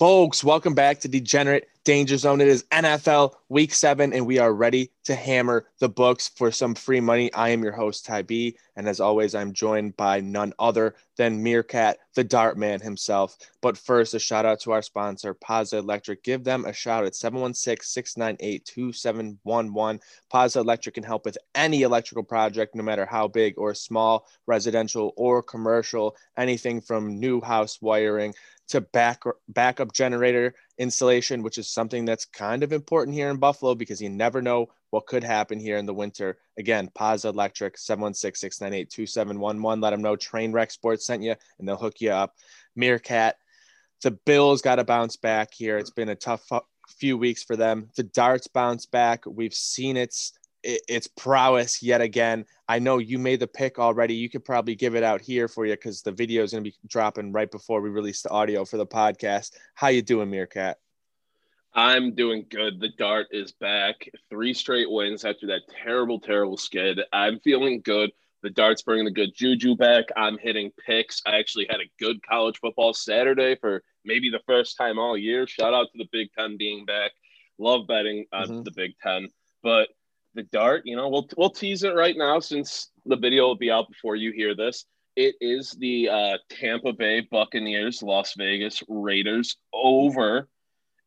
Folks, welcome back to Degenerate Danger Zone. It is NFL Week 7, and we are ready to hammer the books for some free money. I am your host, Ty B, and as always, I'm joined by none other than Meerkat, the Dart Man himself. But first, a shout out to our sponsor, Pazza Electric. Give them a shout at 716 698 2711. Pazza Electric can help with any electrical project, no matter how big or small, residential or commercial, anything from new house wiring to back backup generator installation, which is something that's kind of important here in Buffalo because you never know what could happen here in the winter. Again, Paz Electric, 716-698-2711. Let them know Trainwreck Sports sent you and they'll hook you up. Meerkat, the Bills got to bounce back here. It's been a tough uh, few weeks for them. The Darts bounce back. We've seen its its prowess yet again. I know you made the pick already. You could probably give it out here for you because the video is going to be dropping right before we release the audio for the podcast. How you doing, Meerkat? I'm doing good. The dart is back. Three straight wins after that terrible, terrible skid. I'm feeling good. The dart's bringing the good juju back. I'm hitting picks. I actually had a good college football Saturday for maybe the first time all year. Shout out to the Big Ten being back. Love betting on mm-hmm. the Big Ten. But the dart, you know, we'll we'll tease it right now since the video will be out before you hear this. It is the uh, Tampa Bay Buccaneers, Las Vegas Raiders over.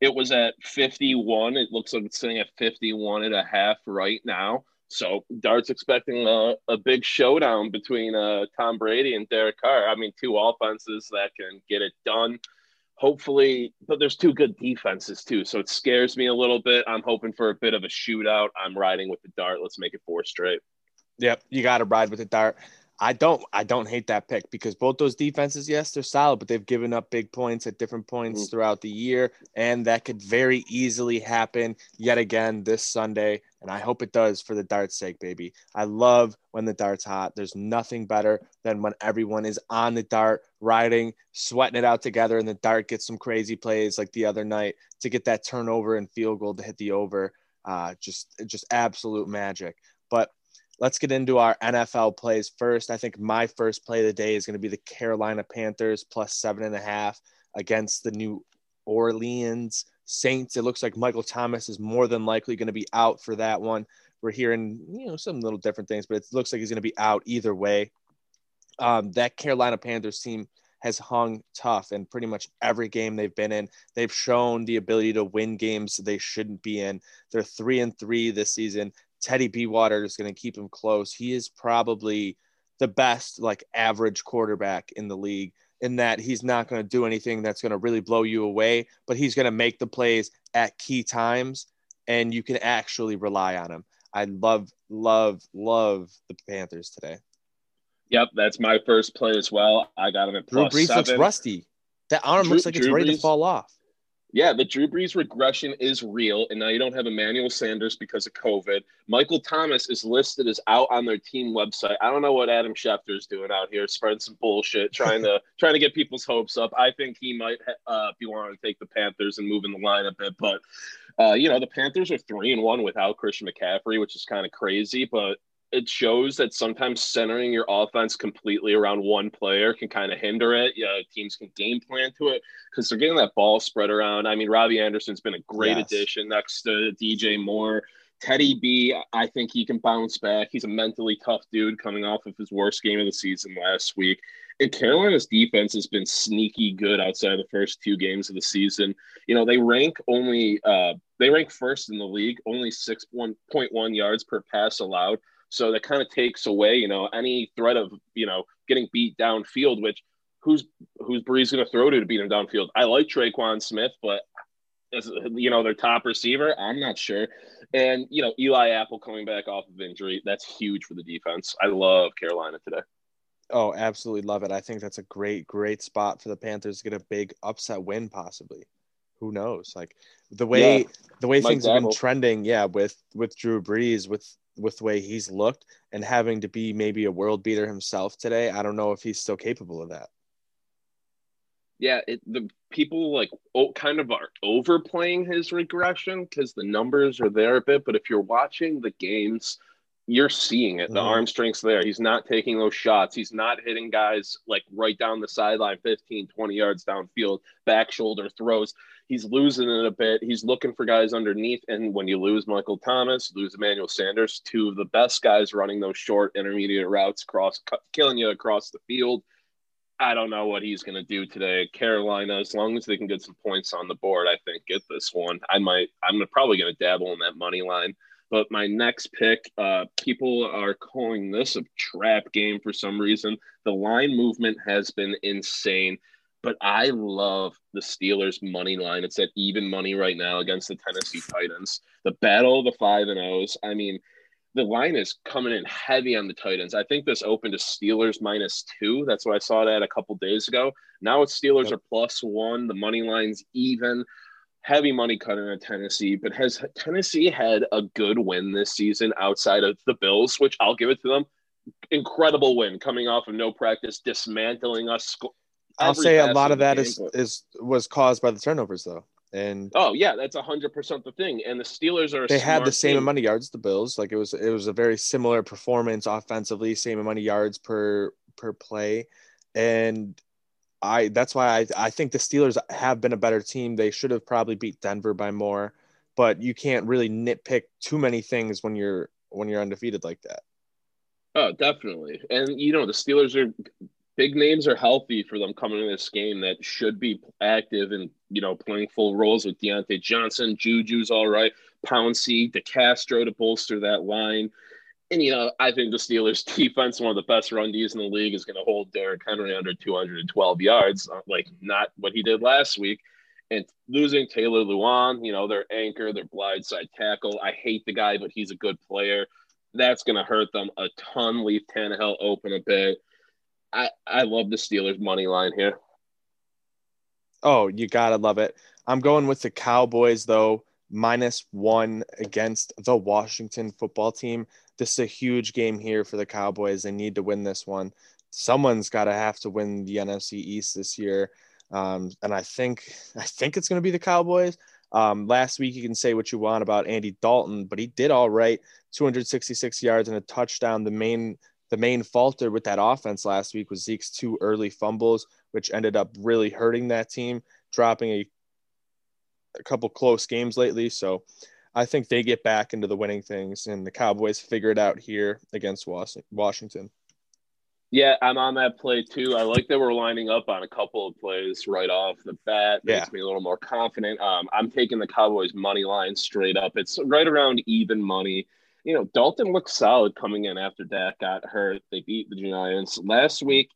It was at 51. It looks like it's sitting at 51 and a half right now. So Dart's expecting a, a big showdown between uh, Tom Brady and Derek Carr. I mean, two offenses that can get it done hopefully, but there's two good defenses too, so it scares me a little bit. I'm hoping for a bit of a shootout. I'm riding with the dart. Let's make it four straight. Yep, you got to ride with the dart. I don't I don't hate that pick because both those defenses, yes, they're solid, but they've given up big points at different points mm. throughout the year, and that could very easily happen yet again this Sunday. And I hope it does for the dart's sake, baby. I love when the dart's hot. There's nothing better than when everyone is on the dart, riding, sweating it out together, and the dart gets some crazy plays like the other night to get that turnover and field goal to hit the over. Uh, just just absolute magic. But let's get into our NFL plays first. I think my first play of the day is going to be the Carolina Panthers plus seven and a half against the New Orleans Saints. It looks like Michael Thomas is more than likely going to be out for that one. We're hearing, you know, some little different things, but it looks like he's going to be out either way. Um, that Carolina Panthers team has hung tough in pretty much every game they've been in. They've shown the ability to win games they shouldn't be in. They're three and three this season. Teddy Bridgewater is going to keep him close. He is probably the best, like average quarterback in the league in that he's not going to do anything that's going to really blow you away, but he's going to make the plays at key times and you can actually rely on him. I love, love, love the Panthers today. Yep, that's my first play as well. I got him at Drew Brees seven. looks rusty. That arm Drew, looks like Drew it's ready Brees, to fall off yeah, the Drew Brees regression is real, and now you don't have Emmanuel Sanders because of COVID. Michael Thomas is listed as out on their team website. I don't know what Adam Schefter is doing out here, spreading some bullshit, trying to trying to get people's hopes up. I think he might uh, be wanting to take the Panthers and move in the line a bit, but uh, you know the Panthers are three and one without Christian McCaffrey, which is kind of crazy, but it shows that sometimes centering your offense completely around one player can kind of hinder it. Yeah, teams can game plan to it because they're getting that ball spread around. I mean, Robbie Anderson's been a great yes. addition next to DJ Moore. Teddy B, I think he can bounce back. He's a mentally tough dude coming off of his worst game of the season last week. And Carolina's defense has been sneaky good outside of the first two games of the season. You know, they rank only uh, they rank first in the league, only six one point one yards per pass allowed. So that kind of takes away, you know, any threat of, you know, getting beat downfield, which who's who's Brees going to throw to to beat him downfield? I like Tre'Quan Smith, but as you know, their top receiver, I'm not sure. And you know, Eli Apple coming back off of injury, that's huge for the defense. I love Carolina today. Oh, absolutely love it. I think that's a great, great spot for the Panthers to get a big upset win, possibly. Who knows? Like the way yeah, the way things have been trending, yeah, with with Drew Brees, with with the way he's looked and having to be maybe a world beater himself today. I don't know if he's still capable of that. Yeah, it, the people like oh, kind of are overplaying his regression because the numbers are there a bit. But if you're watching the games you're seeing it. The mm-hmm. arm strength's there. He's not taking those shots. He's not hitting guys like right down the sideline, 15, 20 yards downfield, back shoulder throws. He's losing it a bit. He's looking for guys underneath. And when you lose Michael Thomas, lose Emmanuel Sanders, two of the best guys running those short intermediate routes across, killing you across the field. I don't know what he's going to do today. Carolina, as long as they can get some points on the board, I think get this one. I might. I'm probably going to dabble in that money line. But my next pick, uh, people are calling this a trap game for some reason. The line movement has been insane, but I love the Steelers' money line. It's at even money right now against the Tennessee Titans. The battle of the five and O's. I mean, the line is coming in heavy on the Titans. I think this opened to Steelers minus two. That's what I saw that a couple days ago. Now it's Steelers yep. are plus one. The money line's even heavy money cutting on Tennessee, but has Tennessee had a good win this season outside of the Bills, which I'll give it to them. Incredible win coming off of no practice, dismantling us. I'll say a lot of that is, is was caused by the turnovers though. And oh yeah, that's hundred percent the thing. And the Steelers are they had the same team. amount of yards the Bills. Like it was it was a very similar performance offensively, same amount of yards per per play. And I that's why I, I think the Steelers have been a better team. They should have probably beat Denver by more, but you can't really nitpick too many things when you're when you're undefeated like that. Oh, definitely. And you know, the Steelers are big names are healthy for them coming in this game that should be active and you know playing full roles with Diontae Johnson, Juju's all right, Pouncey, DeCastro to bolster that line. And you know, I think the Steelers' defense, one of the best run Ds in the league, is going to hold Derrick Henry under 212 yards, uh, like not what he did last week. And losing Taylor Lewan, you know, their anchor, their blindside tackle. I hate the guy, but he's a good player. That's going to hurt them a ton. Leave Tannehill open a bit. I I love the Steelers money line here. Oh, you gotta love it. I'm going with the Cowboys though minus one against the Washington football team. This is a huge game here for the Cowboys. They need to win this one. Someone's got to have to win the NFC East this year, um, and I think I think it's going to be the Cowboys. Um, last week, you can say what you want about Andy Dalton, but he did all right. 266 yards and a touchdown. The main the main falter with that offense last week was Zeke's two early fumbles, which ended up really hurting that team, dropping a a couple close games lately. So I think they get back into the winning things, and the Cowboys figure it out here against Washington. Yeah, I'm on that play too. I like that we're lining up on a couple of plays right off the bat. Makes yeah. me a little more confident. Um, I'm taking the Cowboys money line straight up. It's right around even money. You know, Dalton looked solid coming in after Dak got hurt. They beat the Giants last week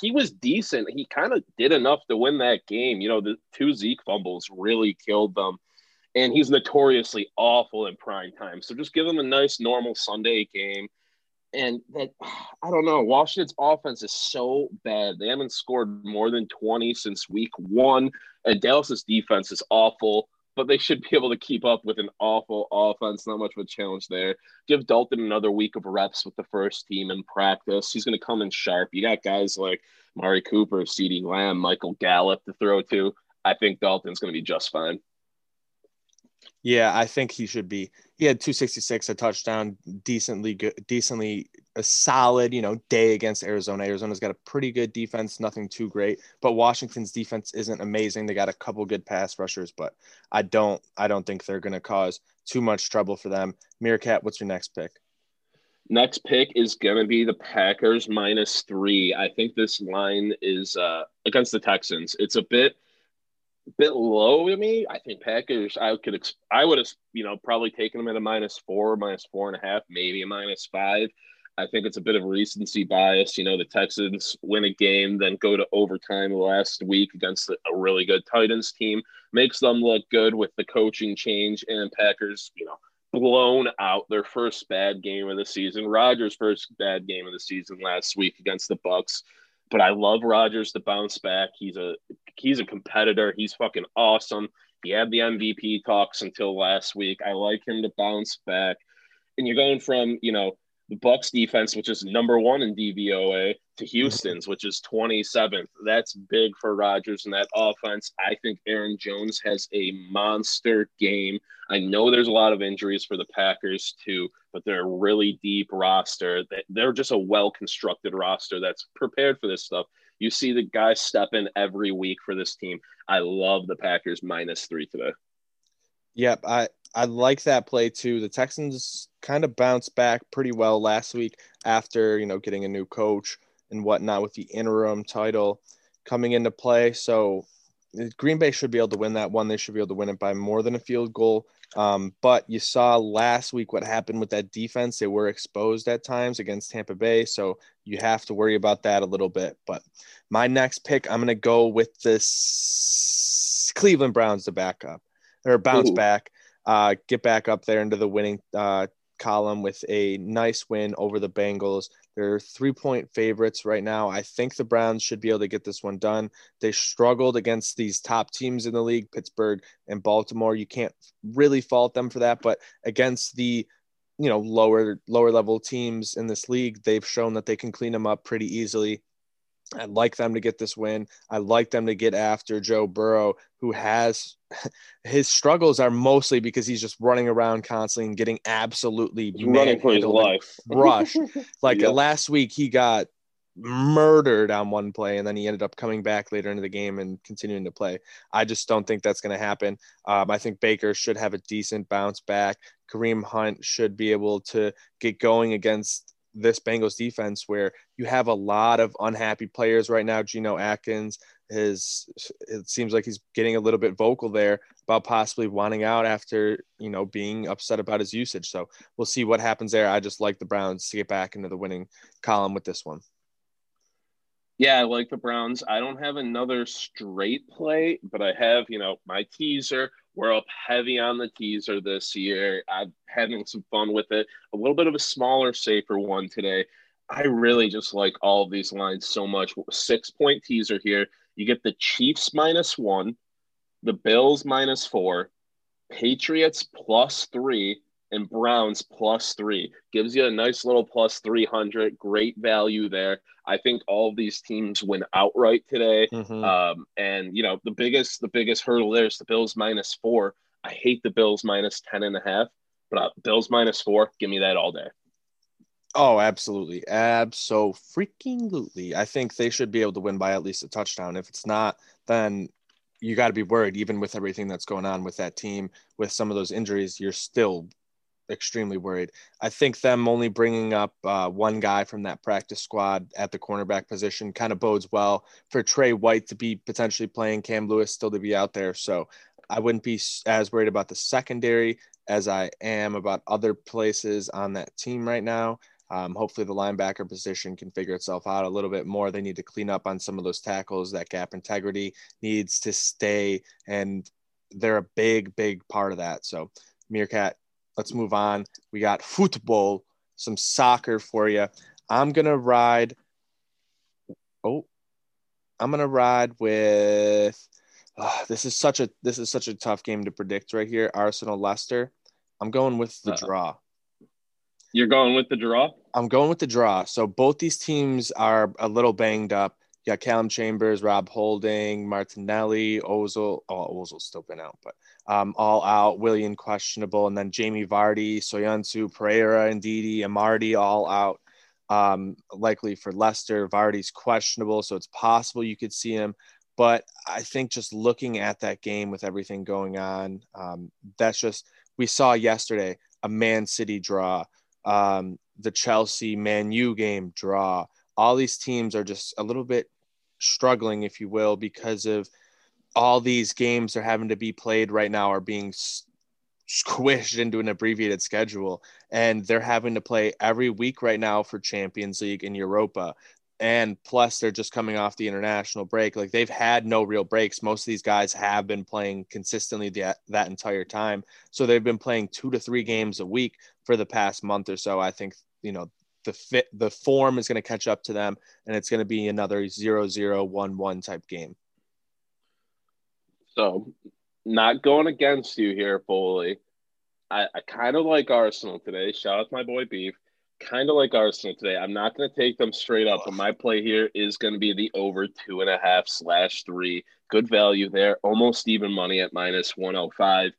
he was decent. He kind of did enough to win that game. You know, the two Zeke fumbles really killed them. And he's notoriously awful in prime time. So just give him a nice normal Sunday game. And that I don't know, Washington's offense is so bad. They haven't scored more than 20 since week one. And Dallas's defense is awful but they should be able to keep up with an awful offense. Not much of a challenge there. Give Dalton another week of reps with the first team in practice. He's going to come in sharp. You got guys like Amari Cooper, CeeDee Lamb, Michael Gallup to throw to. I think Dalton's going to be just fine. Yeah, I think he should be. He had 266, a touchdown, decently good, decently a solid, you know, day against Arizona. Arizona's got a pretty good defense, nothing too great, but Washington's defense isn't amazing. They got a couple good pass rushers, but I don't I don't think they're going to cause too much trouble for them. Meerkat, what's your next pick? Next pick is going to be the Packers minus 3. I think this line is uh against the Texans. It's a bit bit low to me. I think Packers. I could. I would have, you know, probably taken them at a minus four, minus four and a half, maybe a minus five. I think it's a bit of recency bias. You know, the Texans win a game, then go to overtime last week against a really good Titans team, makes them look good with the coaching change, and Packers, you know, blown out their first bad game of the season. Rodgers' first bad game of the season last week against the Bucs. But I love Rodgers to bounce back. He's a he's a competitor. He's fucking awesome. He had the MVP talks until last week. I like him to bounce back. And you're going from, you know, the Bucs defense, which is number one in DVOA, to mhm. Houston's, which is 27th. That's big for Rodgers and that offense. I think Aaron Jones has a monster game. I know there's a lot of injuries for the Packers too, but they're a really deep roster. They're just a well constructed roster that's prepared for this stuff. You see the guys step in every week for this team. I love the Packers minus three today. Yep, I I like that play too. The Texans kind of bounced back pretty well last week after you know getting a new coach and whatnot with the interim title coming into play. So Green Bay should be able to win that one. They should be able to win it by more than a field goal. Um, but you saw last week what happened with that defense. They were exposed at times against Tampa Bay. So you have to worry about that a little bit. But my next pick, I'm going to go with this Cleveland Browns to back up or bounce Ooh. back, uh, get back up there into the winning uh, column with a nice win over the Bengals. They're three point favorites right now. I think the Browns should be able to get this one done. They struggled against these top teams in the league, Pittsburgh and Baltimore. You can't really fault them for that, but against the you know lower lower level teams in this league, they've shown that they can clean them up pretty easily. I'd like them to get this win. I'd like them to get after Joe Burrow, who has his struggles are mostly because he's just running around constantly and getting absolutely running for his life. Rush. like last week, he got murdered on one play and then he ended up coming back later into the game and continuing to play. I just don't think that's going to happen. Um, I think Baker should have a decent bounce back. Kareem Hunt should be able to get going against this Bengals defense where you have a lot of unhappy players right now. Geno Atkins is it seems like he's getting a little bit vocal there about possibly wanting out after you know being upset about his usage. So we'll see what happens there. I just like the Browns to get back into the winning column with this one. Yeah, I like the Browns. I don't have another straight play, but I have, you know, my teaser. We're up heavy on the teaser this year. I'm having some fun with it. A little bit of a smaller, safer one today. I really just like all of these lines so much. Six point teaser here. You get the Chiefs minus one, the Bills minus four, Patriots plus three, and Browns plus three. Gives you a nice little plus 300. Great value there. I think all these teams win outright today. Mm-hmm. Um, and, you know, the biggest, the biggest hurdle there is the Bills minus four. I hate the Bills minus 10 and a half, but uh, Bills minus four, give me that all day. Oh, absolutely. Absolutely. I think they should be able to win by at least a touchdown. If it's not, then you got to be worried, even with everything that's going on with that team, with some of those injuries, you're still extremely worried. I think them only bringing up uh, one guy from that practice squad at the cornerback position kind of bodes well for Trey White to be potentially playing, Cam Lewis still to be out there. So I wouldn't be as worried about the secondary as I am about other places on that team right now. Um, hopefully, the linebacker position can figure itself out a little bit more. They need to clean up on some of those tackles. That gap integrity needs to stay, and they're a big, big part of that. So, Meerkat, let's move on. We got football, some soccer for you. I'm gonna ride. Oh, I'm gonna ride with. Oh, this is such a this is such a tough game to predict right here. Arsenal Leicester. I'm going with the draw. You're going with the draw. I'm going with the draw. So both these teams are a little banged up. Got Calum Chambers, Rob Holding, Martinelli, Ozil. Oh, Ozil's still been out, but um, all out. Willian questionable, and then Jamie Vardy, Soyuncu, Pereira, and Ndidi, Amartey all out. Um, likely for Leicester. Vardy's questionable, so it's possible you could see him. But I think just looking at that game with everything going on, um, that's just we saw yesterday a Man City draw, um, the Chelsea Man U game draw. All these teams are just a little bit struggling, if you will, because of all these games are having to be played right now are being squished into an abbreviated schedule. And they're having to play every week right now for Champions League and Europa. And plus they're just coming off the international break. Like they've had no real breaks. Most of these guys have been playing consistently that, that entire time. So they've been playing 2 to 3 games a week for the past month or so i think you know the fit the form is going to catch up to them and it's going to be another 0 0 1 1 type game so not going against you here Foley. I, I kind of like Arsenal today. Shout out to my boy Beef. kind of like Arsenal today. I'm not going to take them straight up, but my play here is going to be the over two and a half slash three. Good value there, almost even money at minus 105.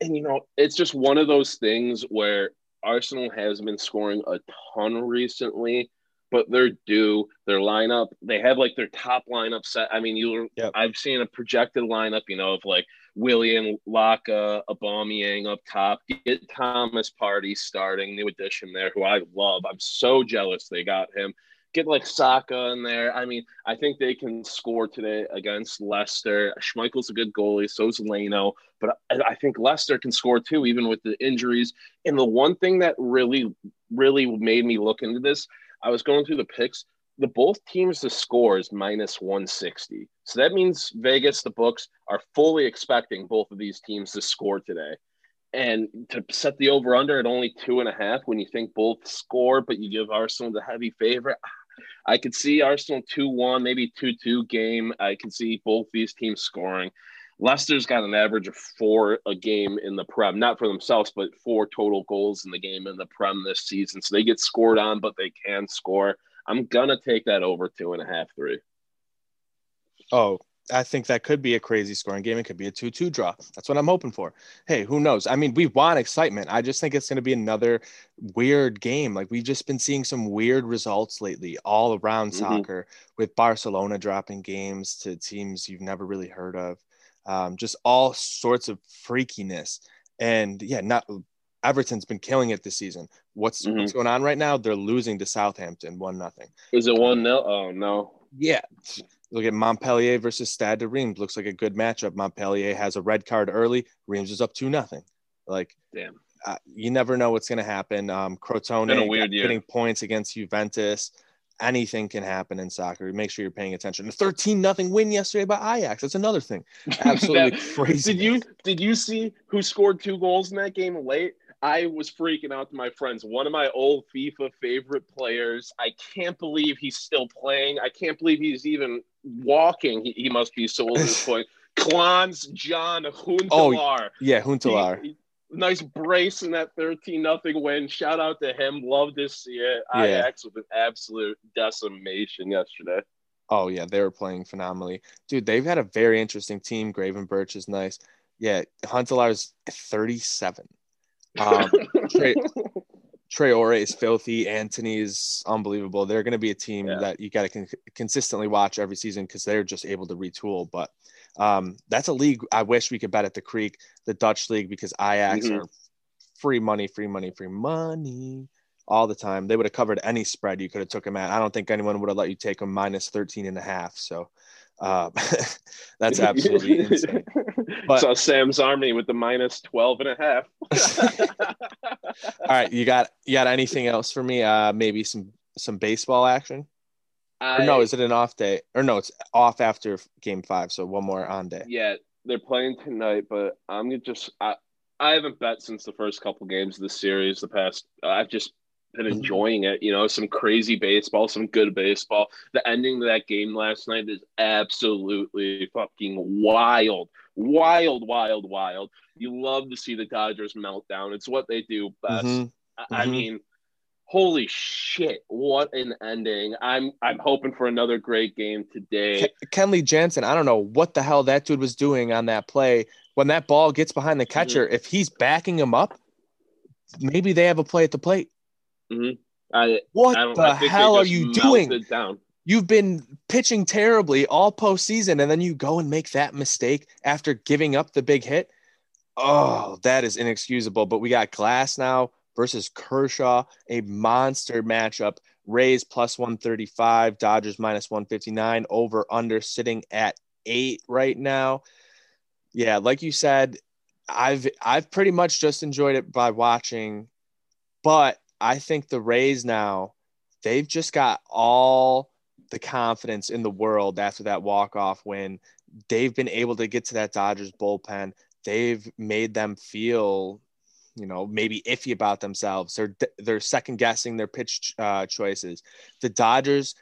And, you know, it's just one of those things where Arsenal has been scoring a ton recently, but they're due. Their lineup, they have like their top lineup set. I mean, you yep. I've seen a projected lineup, you know, of like Willian, Laka, Aubameyang up top. Get Thomas Partey starting, new addition there, who I love. I'm so jealous they got him. Get like Saka in there. I mean, I think they can score today against Leicester. Schmeichel's a good goalie, so's Leno, but I, I think Leicester can score too, even with the injuries. And the one thing that really, really made me look into this, I was going through the picks the both teams to score is minus 160. So that means Vegas, the books are fully expecting both of these teams to score today. And to set the over under at only two and a half when you think both score, but you give Arsenal the heavy favorite, I could see Arsenal 2 1, maybe 2 2 game. I can see both these teams scoring. Leicester's got an average of four a game in the Prem, not for themselves, but four total goals in the game in the Prem this season. So they get scored on, but they can score. I'm gonna take that over two and a half, three. Oh, I think that could be a crazy scoring game. It could be a 2 2 draw. That's what I'm hoping for. Hey, who knows? I mean, we want excitement. I just think it's going to be another weird game. Like, we've just been seeing some weird results lately all around mm-hmm. soccer with Barcelona dropping games to teams you've never really heard of. Um, just all sorts of freakiness. And yeah, not Everton's been killing it this season. What's mm-hmm. what's going on right now? They're losing to Southampton, one nothing. Is it one nil? Oh no. Yeah. Look at Montpellier versus Stade de Reims. Looks like a good matchup. Montpellier has a red card early. Reims is up two nothing. Like, damn. Uh, you never know what's going to happen. Um, Crotone getting points against Juventus. Anything can happen in soccer. Make sure you're paying attention. A 13 nothing win yesterday by Ajax. That's another thing. Absolutely that, crazy. Did you did you see who scored two goals in that game late? I was freaking out to my friends. One of my old FIFA favorite players. I can't believe he's still playing. I can't believe he's even walking. He, he must be so old at this point. Klaas-Jan Huntelaar. Oh, yeah, Huntelaar. He, nice brace in that 13 nothing win. Shout out to him. Love to see it. Yeah. Ajax with an absolute decimation yesterday. Oh yeah, they were playing phenomenally. Dude, they've had a very interesting team. Gravenberch is nice. Yeah, Huntelaar's 37. Um, Trey, Traore is filthy. Antony is unbelievable. They're going to be a team yeah. that you got to con- consistently watch every season because they're just able to retool. But um, that's a league I wish we could bet at the Creek, the Dutch league, because Ajax mm-hmm. are free money, free money, free money all the time. They would have covered any spread you could have took them at. I don't think anyone would have let you take them minus 13 and a half. So uh, that's absolutely insane. But, so Sam's army with the minus 12 and a half. all right. You got, you got anything else for me? Uh, maybe some, some baseball action. I, no, is it an off day? Or no, it's off after game five. So one more on day. Yeah, they're playing tonight, but I'm gonna just I, I haven't bet since the first couple games of the series. The past, uh, I've just been mm-hmm. enjoying it. You know, some crazy baseball, some good baseball. The ending of that game last night is absolutely fucking wild. Wild, wild, wild. You love to see the Dodgers melt down. It's what they do best. Mm-hmm. I, mm-hmm. mean, holy shit, what an ending. I'm I'm hoping for another great game today. Ken- Kenley Jansen, I don't know what the hell that dude was doing on that play. When that ball gets behind the catcher, mm-hmm. if he's backing him up, maybe they have a play at the plate. Mm-hmm. I, what I the hell are you doing? You've been pitching terribly all postseason, and then you go and make that mistake after giving up the big hit. Oh, that is inexcusable. But we got Glasnow versus Kershaw, a monster matchup. Rays plus 135, Dodgers minus 159, over under sitting at eight right now. Yeah, like you said, I've I've pretty much just enjoyed it by watching, but I think the Rays now, they've just got all the confidence in the world after that walk-off win. They've been able to get to that Dodgers bullpen. They've made them feel, you know, maybe iffy about themselves. They're they're second guessing their pitch uh, choices. The Dodgers,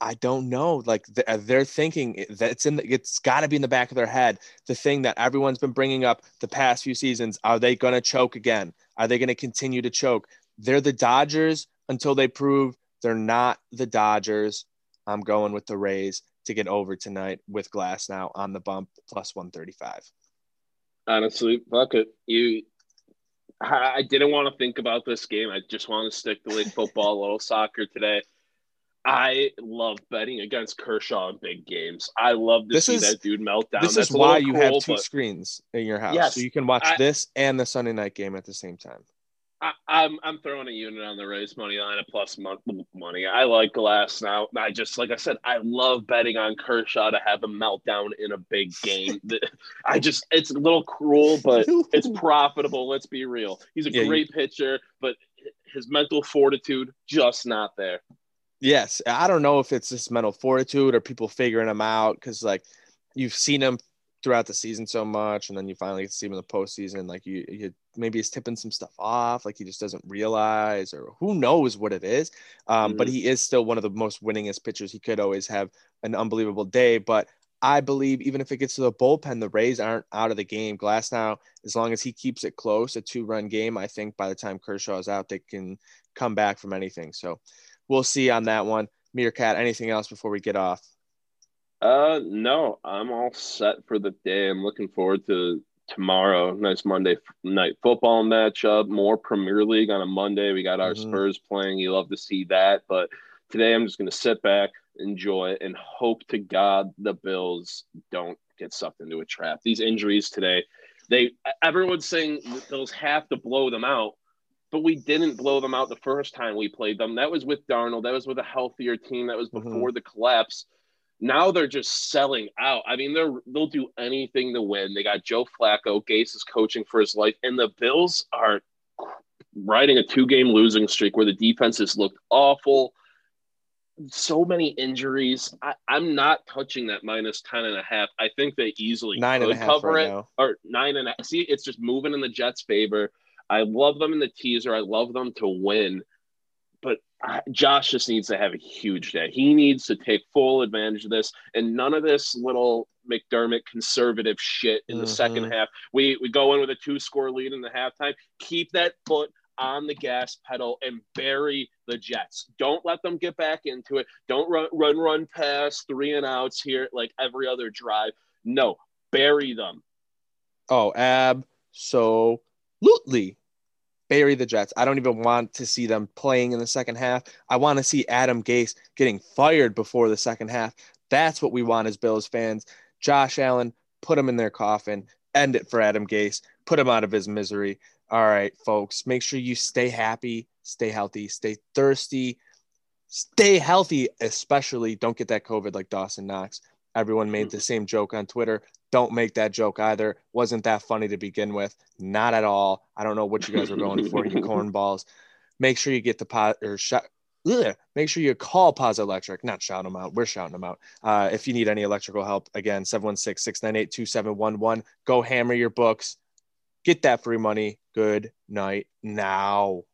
I don't know. Like they're thinking that it's in. The, it's got to be in the back of their head. The thing that everyone's been bringing up the past few seasons: Are they going to choke again? Are they going to continue to choke? They're the Dodgers until they prove they're not the Dodgers. I'm going with the Rays to get over tonight with Glasnow on the bump plus 135. Honestly, fuck it. You I didn't want to think about this game. I just want to stick to like football, a little soccer today. I love betting against Kershaw in big games. I love to This see is- that dude melt down. This That's is why you have two screens in your house. Yes, so you can watch I- this and the Sunday night game at the same time. I, I'm I'm throwing a unit on the Rays money line at plus mon- money. I like Glasnow. I just like I said, I love betting on Kershaw to have a meltdown in a big game. I just it's a little cruel, but it's profitable. Let's be real. He's a Yeah, you- great pitcher, but his mental fortitude just not there. Yes, I don't know if it's just mental fortitude or people figuring him out because like you've seen him throughout the season so much, and then you finally see him in the postseason. Like you, you maybe he's tipping some stuff off, like he just doesn't realize, or who knows what it is. Um, But Mhm. he is still one of the most winningest pitchers. He could always have an unbelievable day, but. I believe even if it gets to the bullpen, the Rays aren't out of the game. Glasnow, as long as he keeps it close, a two run game, I think by the time Kershaw is out, they can come back from anything. So we'll see on that one. Meerkat, anything else before we get off? Uh, no, I'm all set for the day. I'm looking forward to tomorrow. Nice Monday night football matchup. More Premier League on a Monday. We got our Mhm. Spurs playing. You love to see that. But today, I'm just going to sit back, enjoy, and hope to God the Bills don't get sucked into a trap. These injuries today, they everyone's saying the Bills have to blow them out. But we didn't blow them out the first time we played them. That was with Darnold. That was with a healthier team. That was Mhm. before the collapse. Now they're just selling out. I mean, they're they'll do anything to win. They got Joe Flacco. Gase is coaching for his life, and the Bills are riding a two-game losing streak where the defenses looked awful. So many injuries. I, I'm not touching that minus 10 and a half. I think they easily Nine could and a half cover right it now. or nine and a, see it's just moving in the Jets' favor. I love them in the teaser. I love them to win, but Josh just needs to have a huge day. He needs to take full advantage of this, and none of this little McDermott conservative shit in the Mhm. second half. We we go in with a two score lead in the halftime. Keep that foot on the gas pedal and bury the Jets. Don't let them get back into it. Don't run run run past three and outs here like every other drive. No, bury them. Oh, absolutely. Bury the Jets. I don't even want to see them playing in the second half. I want to see Adam Gase getting fired before the second half. That's what we want as Bills fans. Josh Allen, put him in their coffin. End it for Adam Gase. Put him out of his misery. All right, folks, make sure you stay happy, stay healthy, stay thirsty, stay healthy, especially don't get that COVID like Dawson Knox. Everyone made mm-hmm. the same joke on Twitter. Don't make that joke either. Wasn't that funny to begin with? Not at all. I don't know what you guys were going for, you cornballs. Make sure you get the pot or shot. Ugh. Make sure you call Paz Electric, not shout them out. We're shouting them out. Uh, if you need any electrical help, again, 716 698 2711. Go hammer your books. Get that free money. Good night now.